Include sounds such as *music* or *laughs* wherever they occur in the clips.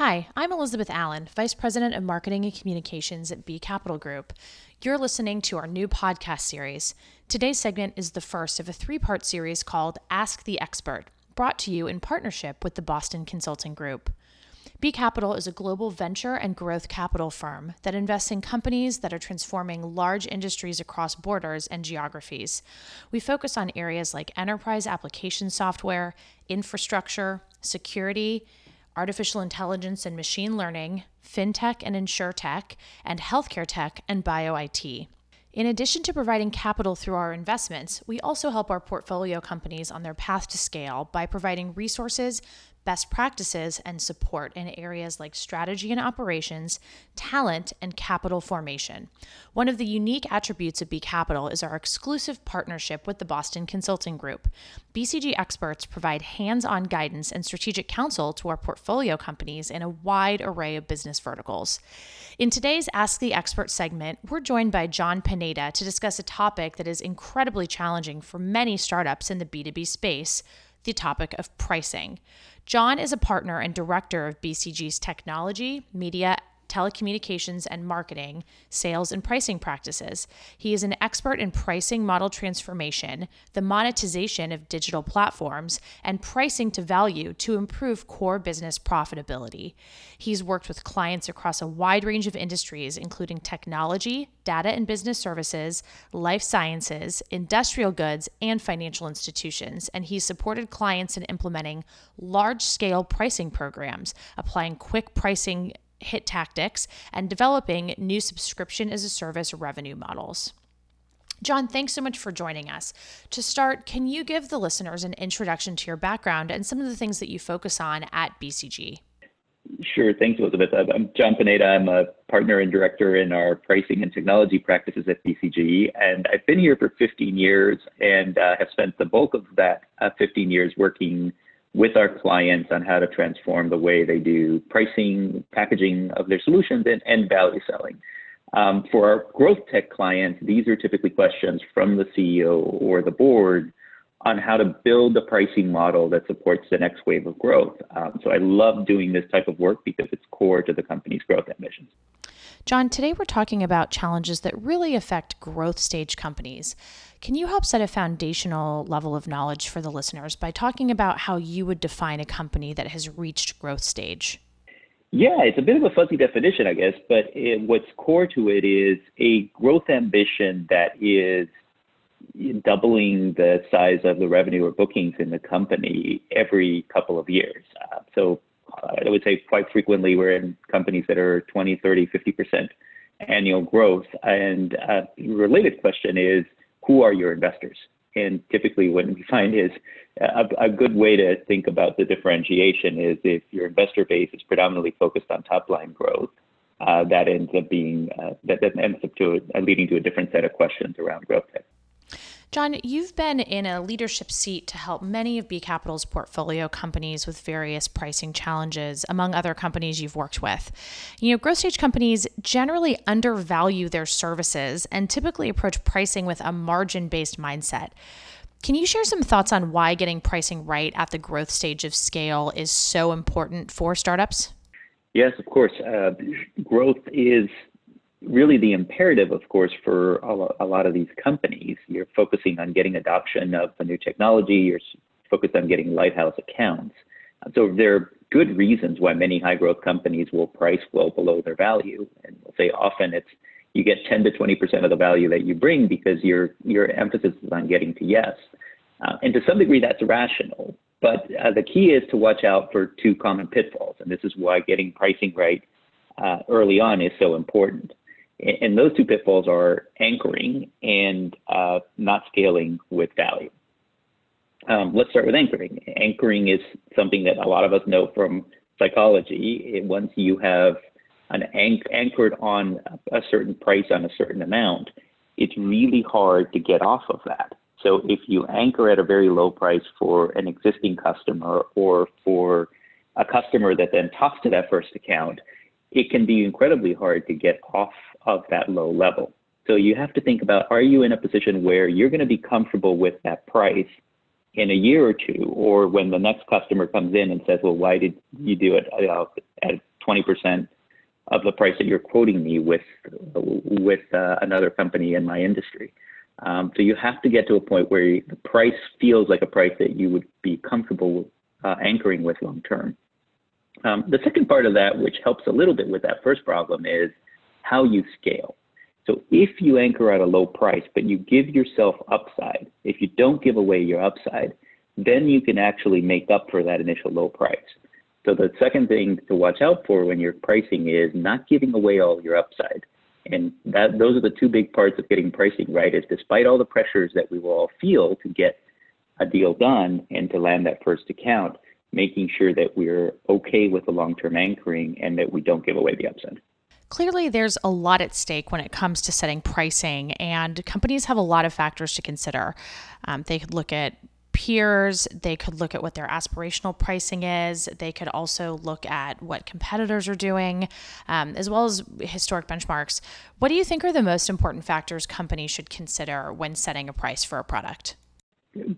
Hi, I'm Elizabeth Allen, Vice President of Marketing and Communications at B Capital Group. You're listening to our new podcast series. Today's segment is the first of a three part series called Ask the Expert, brought to you in partnership with the Boston Consulting Group. B Capital is a global venture and growth capital firm that invests in companies that are transforming large industries across borders and geographies. We focus on areas like enterprise application software, infrastructure, security, artificial intelligence and machine learning, fintech and insurtech, and healthcare tech and bio IT. In addition to providing capital through our investments, we also help our portfolio companies on their path to scale by providing resources, best practices, and support in areas like strategy and operations, talent, and capital formation. One of the unique attributes of B Capital is our exclusive partnership with the Boston Consulting Group. BCG experts provide hands on guidance and strategic counsel to our portfolio companies in a wide array of business verticals. In today's Ask the Expert segment, we're joined by John Pineda to discuss a topic that is incredibly challenging for many startups in the B2B space the topic of pricing. John is a partner and director of BCG's technology, media, telecommunications and marketing, sales, and pricing practices. He is an expert in pricing model transformation, the monetization of digital platforms, and pricing to value to improve core business profitability. He's worked with clients across a wide range of industries, including technology, data and business services, life sciences, industrial goods, and financial institutions. And he's supported clients in implementing large scale pricing programs, applying quick pricing hit tactics, and developing new subscription as a service revenue models. John, thanks so much for joining us. To start, can you give the listeners an introduction to your background and some of the things that you focus on at BCG? Sure. Thanks, Elizabeth. I'm John Pineda. I'm a partner and director in our pricing and technology practices at BCG. And I've been here for 15 years and uh, have spent the bulk of that uh, 15 years working with our clients on how to transform the way they do pricing, packaging of their solutions, and, and value selling. Um, for our growth tech clients, these are typically questions from the CEO or the board on how to build a pricing model that supports the next wave of growth. Um, so I love doing this type of work because it's core to the company's growth ambitions. John, today we're talking about challenges that really affect growth stage companies. Can you help set a foundational level of knowledge for the listeners by talking about how you would define a company that has reached growth stage? Yeah, it's a bit of a fuzzy definition, I guess, but it, what's core to it is a growth ambition that is doubling the size of the revenue or bookings in the company every couple of years. Uh, so I would say quite frequently we're in companies that are 20, 30, 50% annual growth. And a related question is, who are your investors? And typically what we find is a, a good way to think about the differentiation is if your investor base is predominantly focused on top line growth, uh, that ends up being uh, that, that ends up to uh, leading to a different set of questions around growth tech. John, you've been in a leadership seat to help many of B Capital's portfolio companies with various pricing challenges, among other companies you've worked with. You know, growth stage companies generally undervalue their services and typically approach pricing with a margin based mindset. Can you share some thoughts on why getting pricing right at the growth stage of scale is so important for startups? Yes, of course. Uh, growth is really the imperative, of course, for a lot of these companies. You're focusing on getting adoption of the new technology. You're focused on getting lighthouse accounts. So there are good reasons why many high growth companies will price well below their value. And we'll say often it's you get 10 to 20% of the value that you bring because your your emphasis is on getting to yes. Uh, and to some degree, that's rational. But uh, the key is to watch out for two common pitfalls. And this is why getting pricing right uh, early on is so important. And those two pitfalls are anchoring and uh, not scaling with value. Um, let's start with anchoring. Anchoring is something that a lot of us know from psychology. Once you have an anch- anchored on a certain price on a certain amount, it's really hard to get off of that. So if you anchor at a very low price for an existing customer or for a customer that then talks to that first account, it can be incredibly hard to get off of that low level. So you have to think about are you in a position where you're going to be comfortable with that price in a year or two, or when the next customer comes in and says, well, why did you do it uh, at 20% of the price that you're quoting me with with uh, another company in my industry. Um, so you have to get to a point where the price feels like a price that you would be comfortable uh, anchoring with long term. Um, the second part of that, which helps a little bit with that first problem, is how you scale. So if you anchor at a low price, but you give yourself upside, if you don't give away your upside, then you can actually make up for that initial low price. So the second thing to watch out for when you're pricing is not giving away all your upside. And that those are the two big parts of getting pricing right is despite all the pressures that we will all feel to get a deal done and to land that first account, making sure that we're okay with the long-term anchoring and that we don't give away the upside. Clearly, there's a lot at stake when it comes to setting pricing, and companies have a lot of factors to consider. Um, they could look at peers, they could look at what their aspirational pricing is, they could also look at what competitors are doing, um, as well as historic benchmarks. What do you think are the most important factors companies should consider when setting a price for a product?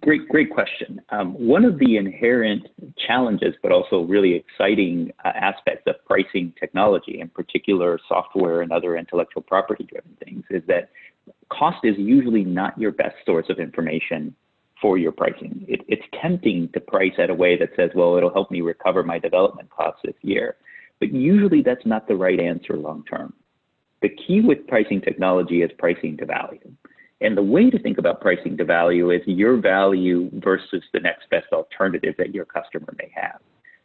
Great, great question. Um, one of the inherent challenges, but also really exciting uh, aspects of pricing technology, in particular software and other intellectual property driven things, is that cost is usually not your best source of information for your pricing. It, it's tempting to price at a way that says, well, it'll help me recover my development costs this year. But usually that's not the right answer long term. The key with pricing technology is pricing to value. And the way to think about pricing to value is your value versus the next best alternative that your customer may have.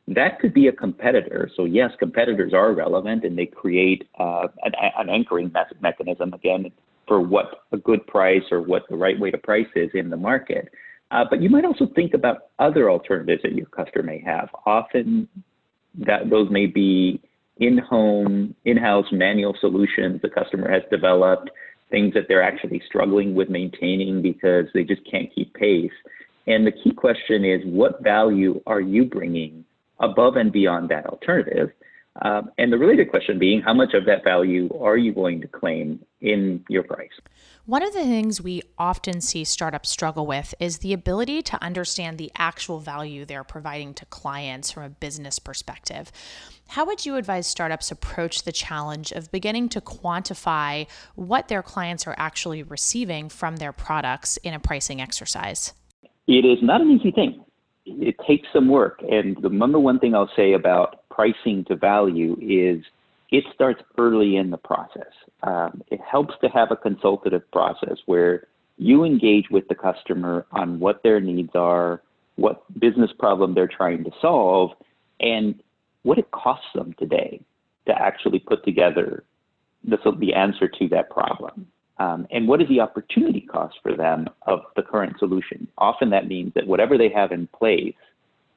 That could be a competitor. So, yes, competitors are relevant and they create uh, an, an, anchoring mechanism, again, for what a good price or what the right way to price is in the market. Uh, but you might also think about other alternatives that your customer may have. Often that those may be in-home, in-house manual solutions the customer has developed, things that they're actually struggling with maintaining because they just can't keep pace. And the key question is, what value are you bringing above and beyond that alternative? Um, and the related question being, how much of that value are you going to claim in your price? One of the things we often see startups struggle with is the ability to understand the actual value they're providing to clients from a business perspective. How would you advise startups approach the challenge of beginning to quantify what their clients are actually receiving from their products in a pricing exercise? It is not an easy thing. It takes some work. And the number one thing I'll say about pricing to value is it starts early in the process. Um, it helps to have a consultative process where you engage with the customer on what their needs are, what business problem they're trying to solve, and what it costs them today to actually put together the, the answer to that problem. Um, and what is the opportunity cost for them of the current solution? Often that means that whatever they have in place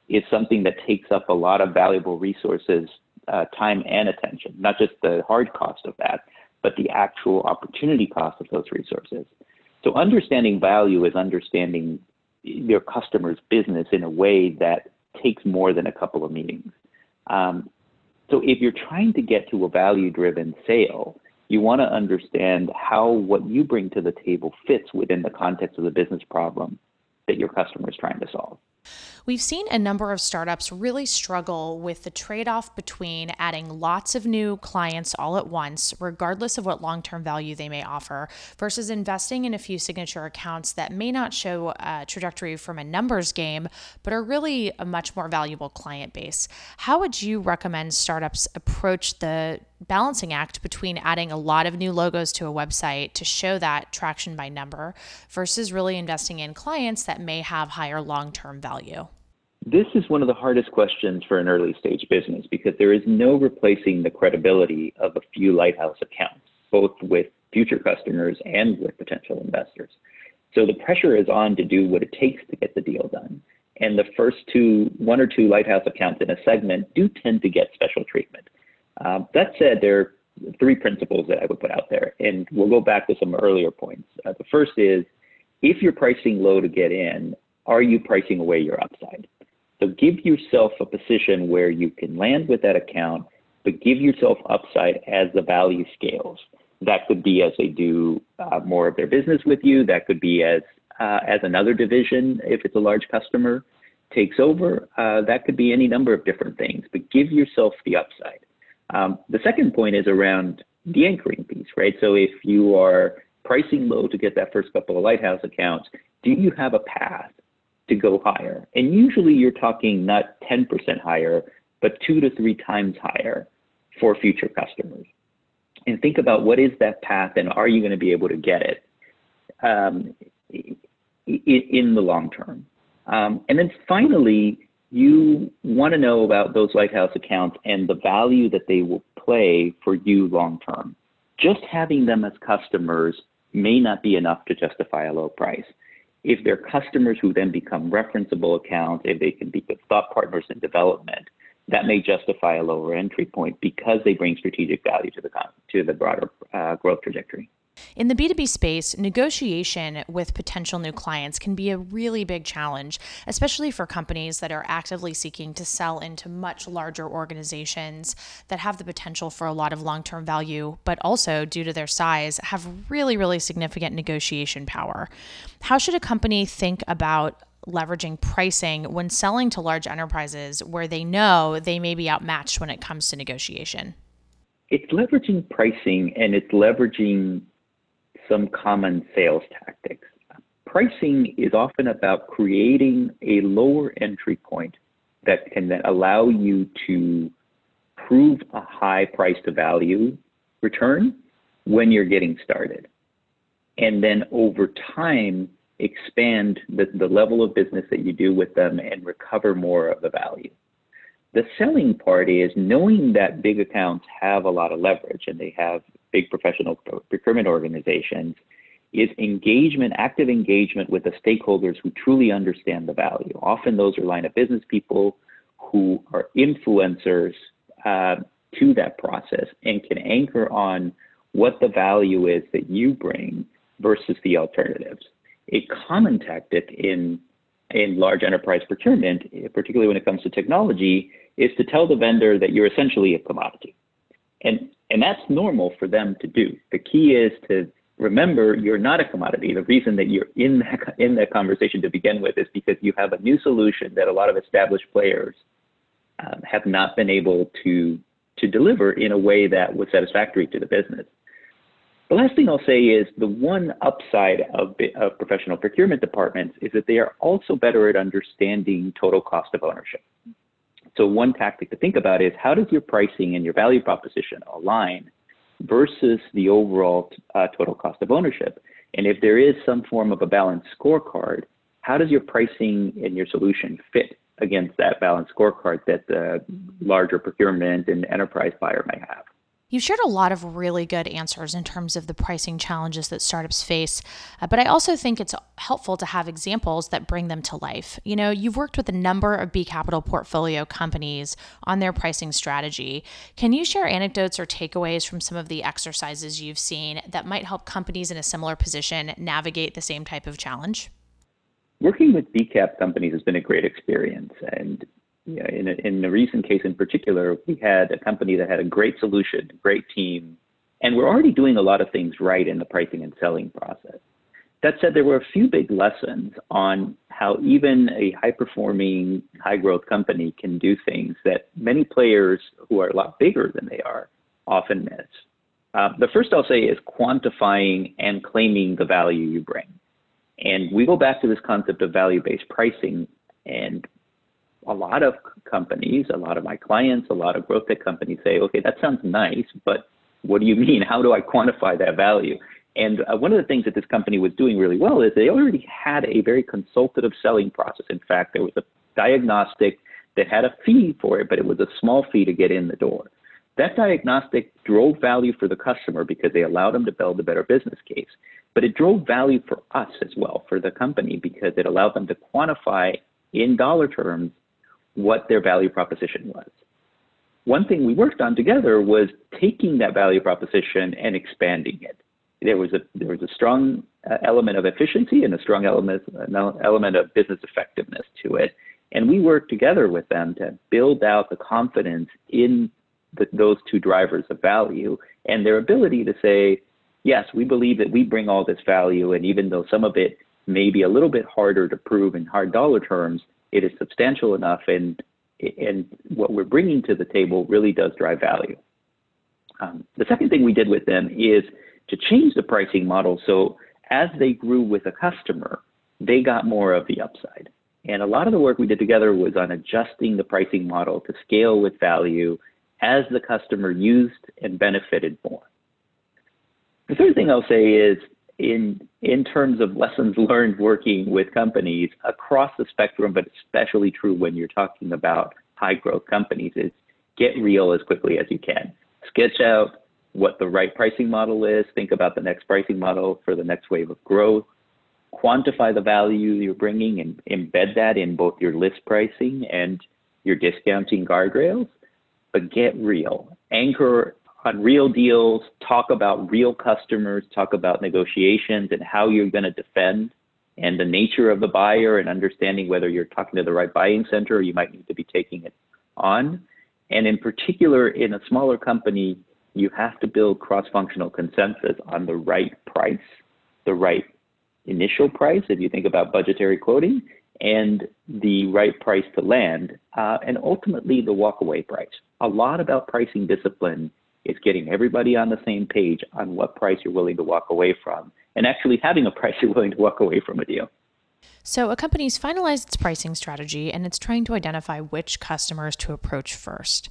is something that takes up a lot of valuable resources uh, time and attention, not just the hard cost of that, but the actual opportunity cost of those resources. So understanding value is understanding your customer's business in a way that takes more than a couple of meetings. Um, so if you're trying to get to a value-driven sale, you want to understand how what you bring to the table fits within the context of the business problem that your customer is trying to solve. We've seen a number of startups really struggle with the trade off between adding lots of new clients all at once, regardless of what long term value they may offer, versus investing in a few signature accounts that may not show a trajectory from a numbers game, but are really a much more valuable client base. How would you recommend startups approach the balancing act between adding a lot of new logos to a website to show that traction by number versus really investing in clients that may have higher long term value? This is one of the hardest questions for an early stage business because there is no replacing the credibility of a few lighthouse accounts, both with future customers and with potential investors. So the pressure is on to do what it takes to get the deal done. And the first two, one or two lighthouse accounts in a segment do tend to get special treatment. Uh, that said, there are three principles that I would put out there, and we'll go back to some earlier points. Uh, the first is if you're pricing low to get in, are you pricing away your upside? So give yourself a position where you can land with that account, but give yourself upside as the value scales. That could be as they do uh, more of their business with you. That could be as uh, as another division if it's a large customer takes over. Uh, that could be any number of different things. But give yourself the upside. Um, the second point is around the anchoring piece, right? So if you are pricing low to get that first couple of lighthouse accounts, do you have a path to go higher? And usually you're talking not 10% higher, but two to three times higher for future customers. And think about what is that path and are you going to be able to get it um, in the long term? Um, and then finally, you want to know about those lighthouse accounts and the value that they will play for you long term. Just having them as customers may not be enough to justify a low price. If they're customers who then become referenceable accounts, if they can be good thought partners in development, that may justify a lower entry point because they bring strategic value to the to the broader uh, growth trajectory. In the B2B space, negotiation with potential new clients can be a really big challenge, especially for companies that are actively seeking to sell into much larger organizations that have the potential for a lot of long term value, but also, due to their size, have really, really significant negotiation power. How should a company think about leveraging pricing when selling to large enterprises where they know they may be outmatched when it comes to negotiation? It's leveraging pricing and it's leveraging some common sales tactics. Pricing is often about creating a lower entry point that can then allow you to prove a high price to value return when you're getting started. And then over time, expand the, the level of business that you do with them and recover more of the value. The selling part is knowing that big accounts have a lot of leverage and they have big professional procurement organizations is engagement, active engagement with the stakeholders who truly understand the value. Often those are line of business people who are influencers uh, to that process and can anchor on what the value is that you bring versus the alternatives. A common tactic in in large enterprise procurement, particularly when it comes to technology, is to tell the vendor that you're essentially a commodity. And and that's normal for them to do. The key is to remember you're not a commodity. The reason that you're in that, in that conversation to begin with is because you have a new solution that a lot of established players um, have not been able to, to deliver in a way that was satisfactory to the business. The last thing I'll say is the one upside of, of professional procurement departments is that they are also better at understanding total cost of ownership. So one tactic to think about is how does your pricing and your value proposition align versus the overall uh, total cost of ownership? And if there is some form of a balanced scorecard, how does your pricing and your solution fit against that balanced scorecard that the larger procurement and enterprise buyer may have? You've shared a lot of really good answers in terms of the pricing challenges that startups face, uh, but I also think it's helpful to have examples that bring them to life. You know, you've worked with a number of B Capital portfolio companies on their pricing strategy. Can you share anecdotes or takeaways from some of the exercises you've seen that might help companies in a similar position navigate the same type of challenge? Working with B Cap companies has been a great experience. And you in, a, in the recent case in particular, we had a company that had a great solution, great team, and we're already doing a lot of things right in the pricing and selling process. That said, there were a few big lessons on how even a high performing, high growth company can do things that many players who are a lot bigger than they are often miss. Uh, the first I'll say is quantifying and claiming the value you bring. And we go back to this concept of value based pricing. And a lot of companies, a lot of my clients, a lot of growth tech companies say, okay, that sounds nice, but what do you *laughs* mean? How do I quantify that value? And uh, one of the things that this company was doing really well is they already had a very consultative selling process. In fact, there was a diagnostic that had a fee for it, but it was a small fee to get in the door. That diagnostic drove value for the customer because they allowed them to build a better business case. But it drove value for us as well, for the company, because it allowed them to quantify in dollar terms what their value proposition was. One thing we worked on together was taking that value proposition and expanding it. There was a there was a strong uh, element of efficiency and a strong element element of business effectiveness to it, and we worked together with them to build out the confidence in the, those two drivers of value and their ability to say, yes, we believe that we bring all this value, and even though some of it may be a little bit harder to prove in hard dollar terms, it is substantial enough and and what we're bringing to the table really does drive value. Um, the second thing we did with them is to change the pricing model so as they grew with a customer, they got more of the upside. And a lot of the work we did together was on adjusting the pricing model to scale with value as the customer used and benefited more. The third thing I'll say is in in terms of lessons *laughs* learned working with companies across the spectrum, but especially true when you're talking about high growth companies, is get real as quickly as you can. Sketch out what the right pricing model is. Think about the next pricing model for the next wave of growth. Quantify the value you're bringing and embed that in both your list pricing and your discounting guardrails. But get real. Anchor on real deals, talk about real customers, talk about negotiations and how you're going to defend and the nature of the buyer and understanding whether you're talking to the right buying center or you might need to be taking it on. And in particular, in a smaller company, you have to build cross-functional consensus on the right price, the right initial price, if you think about budgetary quoting, and the right price to land, uh, and ultimately the walkaway price. A lot about pricing discipline is getting everybody on the same page on what price you're willing to walk away from, and actually having a *laughs* price you're willing to walk away from a deal. So, a company's finalized its pricing strategy and it's trying to identify which customers to approach first.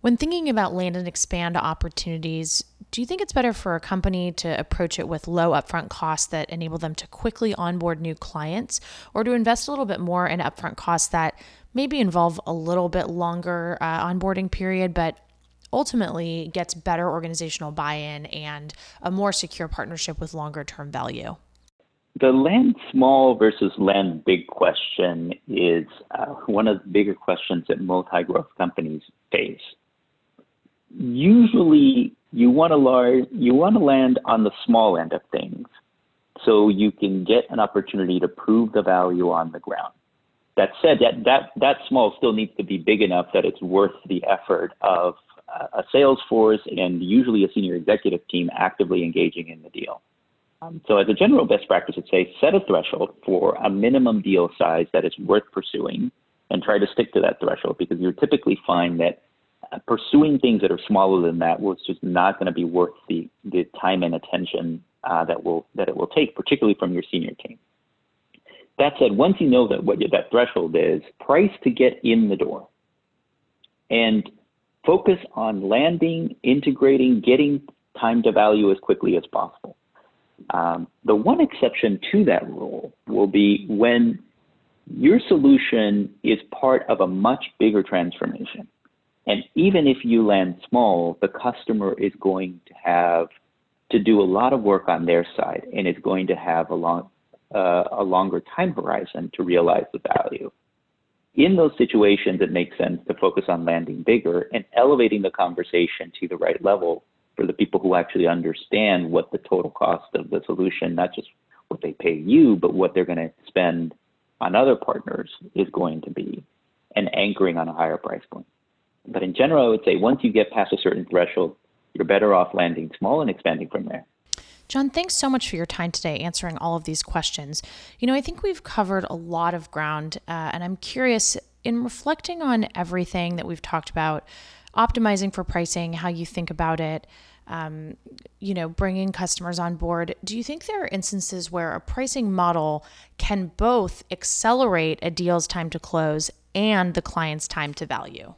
When thinking about land and expand opportunities, do you think it's better for a company to approach it with low upfront costs that enable them to quickly onboard new clients, or to invest a little bit more in upfront costs that maybe involve a little bit longer uh, onboarding period, but ultimately gets better organizational buy in and a more secure partnership with longer term value? The land small versus land big question is uh, one of the bigger questions that multi growth companies face usually you want to large, you want to land on the small end of things so you can get an opportunity to prove the value on the ground. That said, that, that, that small still needs to be big enough that it's worth the effort of a sales force and usually a senior executive team actively engaging in the deal. Um, so as a general best practice, I'd say set a threshold for a minimum deal size that is worth pursuing and try to stick to that threshold because you typically find that pursuing things that are smaller than that was just not going to be worth the, the time and attention uh, that will that it will take, particularly from your senior team. That said, once you know that what that threshold is, price to get in the door, and focus on landing, integrating, getting time to value as quickly as possible. Um, the one exception to that rule will be when your solution is part of a much bigger transformation. And even if you land small, the customer is going to have to do a lot of work on their side and is going to have a, long, uh, a longer time horizon to realize the value. In those situations, it makes sense to focus on landing bigger and elevating the conversation to the right level for the people who actually understand what the total cost of the solution, not just what they pay you, but what they're going to spend on other partners is going to be, and anchoring on a higher price point. But in general, I would say once you get past a certain threshold, you're better off landing small and expanding from there. John, thanks so much for your time today answering all of these questions. You know, I think we've covered a lot of ground, uh, and I'm curious in reflecting on everything that we've talked about, optimizing for pricing, how you think about it, um, you know, bringing customers on board. Do you think there are instances where a pricing model can both accelerate a deal's time to close and the client's time to value?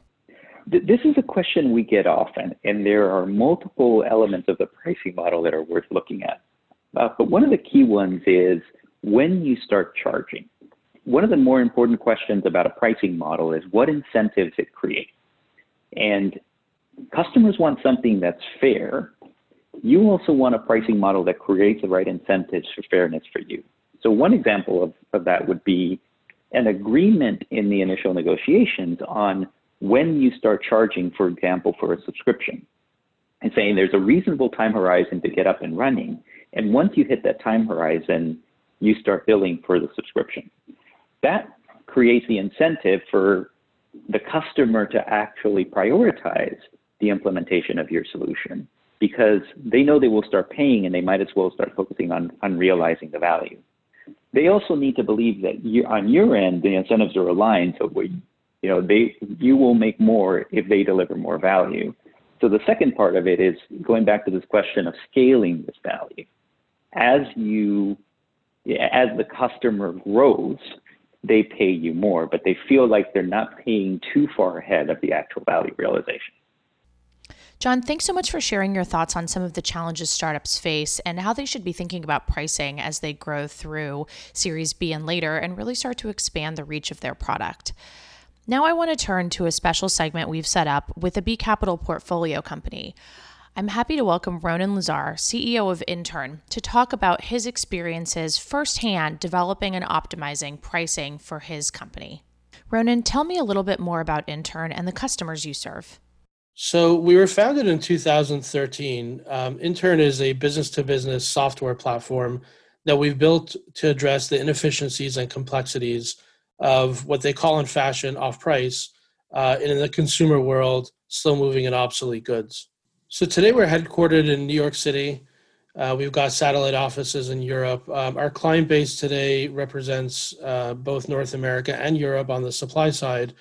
This is a question we get often, and there are multiple elements of the pricing model that are worth looking at. Uh, but one of the key ones is when you start charging. One of the more important questions about a pricing model is what incentives it creates. And customers want something that's fair. You also want a pricing model that creates the right incentives for fairness for you. So one example of, of that would be an agreement in the initial negotiations on when you start charging, for example, for a subscription and saying there's a reasonable time horizon to get up and running. And once you hit that time horizon, you start billing for the subscription. That creates the incentive for the customer to actually prioritize the implementation of your solution because they know they will start paying and they might as well start focusing on, on realizing the value. They also need to believe that you, on your end, the incentives are aligned so you know, they you will make more if they deliver more value. So the second part of it is going back to this question of scaling this value. As you, as the customer grows, they pay you more, but they feel like they're not paying too far ahead of the actual value realization. John, thanks so much for sharing your thoughts on some of the challenges startups face and how they should be thinking about pricing as they grow through Series B and later and really start to expand the reach of their product. Now, I want to turn to a special segment we've set up with a B Capital portfolio company. I'm happy to welcome Ronen Lazar, CEO of Inturn, to talk about his experiences firsthand developing and optimizing pricing for his company. Ronen, tell me a little bit more about Inturn and the customers you serve. So we were founded in 2013. Um, Inturn is a business-to-business software platform that we've built to address the inefficiencies and complexities of what they call in fashion off-price, uh, and in the consumer world, slow-moving and obsolete goods. So today we're headquartered in New York City. Uh, we've got satellite offices in Europe. Um, our client base today represents uh, both North America and Europe on the supply side,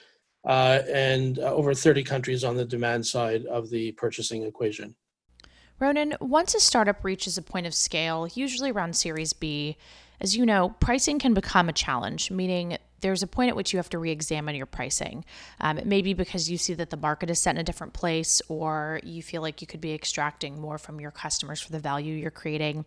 uh, and uh, over 30 countries on the demand side of the purchasing equation. Ronen, once a startup reaches a point of scale, usually around Series B, as you know, pricing can become a challenge, meaning there's a point at which you have to re examine your pricing. Um, it may be because you see that the market is set in a different place, or you feel like you could be extracting more from your customers for the value you're creating.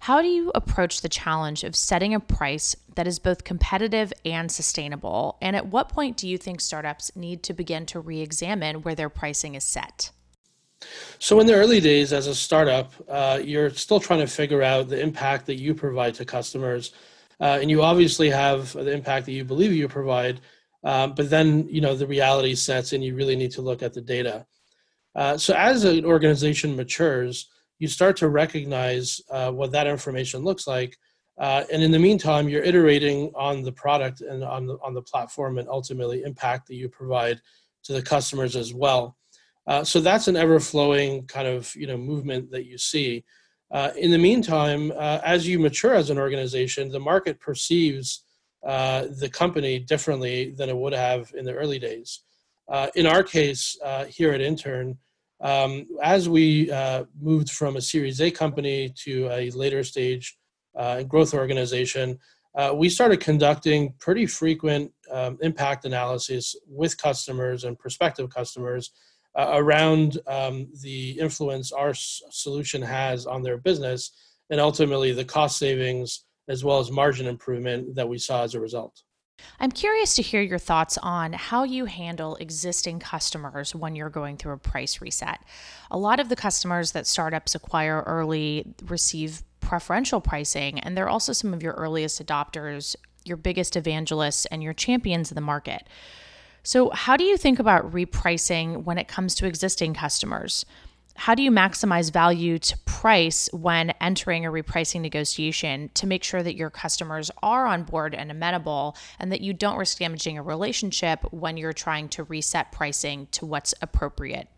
How do you approach the challenge of setting a price that is both competitive and sustainable? And at what point do you think startups need to begin to re examine where their pricing is set? So, in the early days as a startup, uh, you're still trying to figure out the impact that you provide to customers. Uh, and you obviously have the impact that you believe you provide. Um, but then, you know, the reality sets and you really need to look at the data. Uh, so, as an organization matures, you start to recognize uh, what that information looks like. Uh, and in the meantime, you're iterating on the product and on the, on the platform and ultimately impact that you provide to the customers as well. Uh, so that's an ever-flowing kind of you know movement that you see. Uh, in the meantime, uh, as you mature as an organization, the market perceives uh, the company differently than it would have in the early days. Uh, in our case here at Inturn, um, as we moved from a Series A company to a later stage growth organization, we started conducting pretty frequent um, impact analysis with customers and prospective customers uh, around um, the influence our s- solution has on their business and ultimately the cost savings as well as margin improvement that we saw as a result. I'm curious to hear your thoughts on how you handle existing customers when you're going through a price reset. A lot of the customers that startups acquire early receive preferential pricing, and they're also some of your earliest adopters, your biggest evangelists, and your champions in the market. So, how do you think about repricing when it comes to existing customers? How do you maximize value to price when entering a repricing negotiation to make sure that your customers are on board and amenable and that you don't risk damaging a relationship when you're trying to reset pricing to what's appropriate?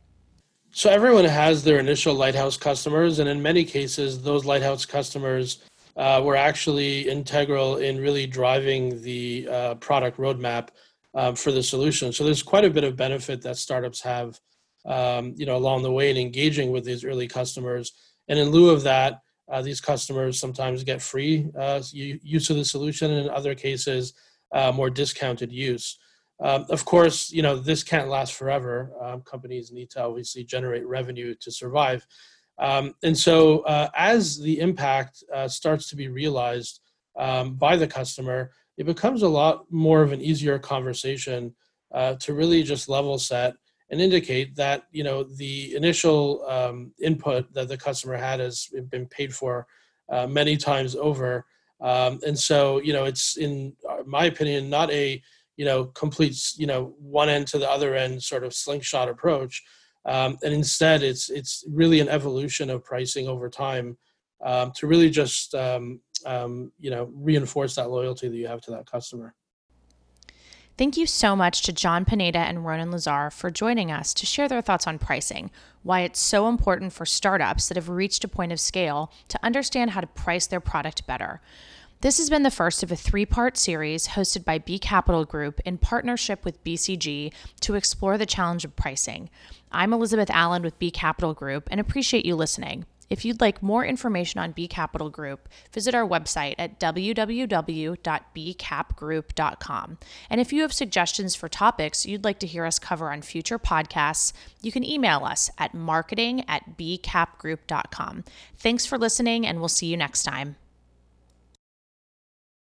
So, everyone has their initial Lighthouse customers, and in many cases, those Lighthouse customers uh, were actually integral in really driving the uh, product roadmap um, for the solution. So there's quite a bit of benefit that startups have, um, you know, along the way in engaging with these early customers. And in lieu of that, uh, these customers sometimes get free uh, use of the solution, and in other cases, uh, more discounted use. Um, of course, you know this can't last forever. Um, companies need to obviously generate revenue to survive, um, and so uh, as the impact uh, starts to be realized um, by the customer, it becomes a lot more of an easier conversation uh, to really just level set and indicate that you know the initial um, input that the customer had has been paid for uh, many times over. Um, and so you know it's in my opinion not a you know complete you know one end to the other end sort of slingshot approach. Um, and instead it's it's really an evolution of pricing over time um, to really just um, um, you know reinforce that loyalty that you have to that customer. Thank you so much to John Pineda and Ronen Lazar for joining us to share their thoughts on pricing, why it's so important for startups that have reached a point of scale to understand how to price their product better. This has been the first of a three part series hosted by B Capital Group in partnership with BCG to explore the challenge of pricing. I'm Elizabeth Allen with B Capital Group and appreciate you listening. If you'd like more information on B Capital Group, visit our website at www.bcapgroup.com. And if you have suggestions for topics you'd like to hear us cover on future podcasts, you can email us at marketing at bcapgroup.com. Thanks for listening, and we'll see you next time.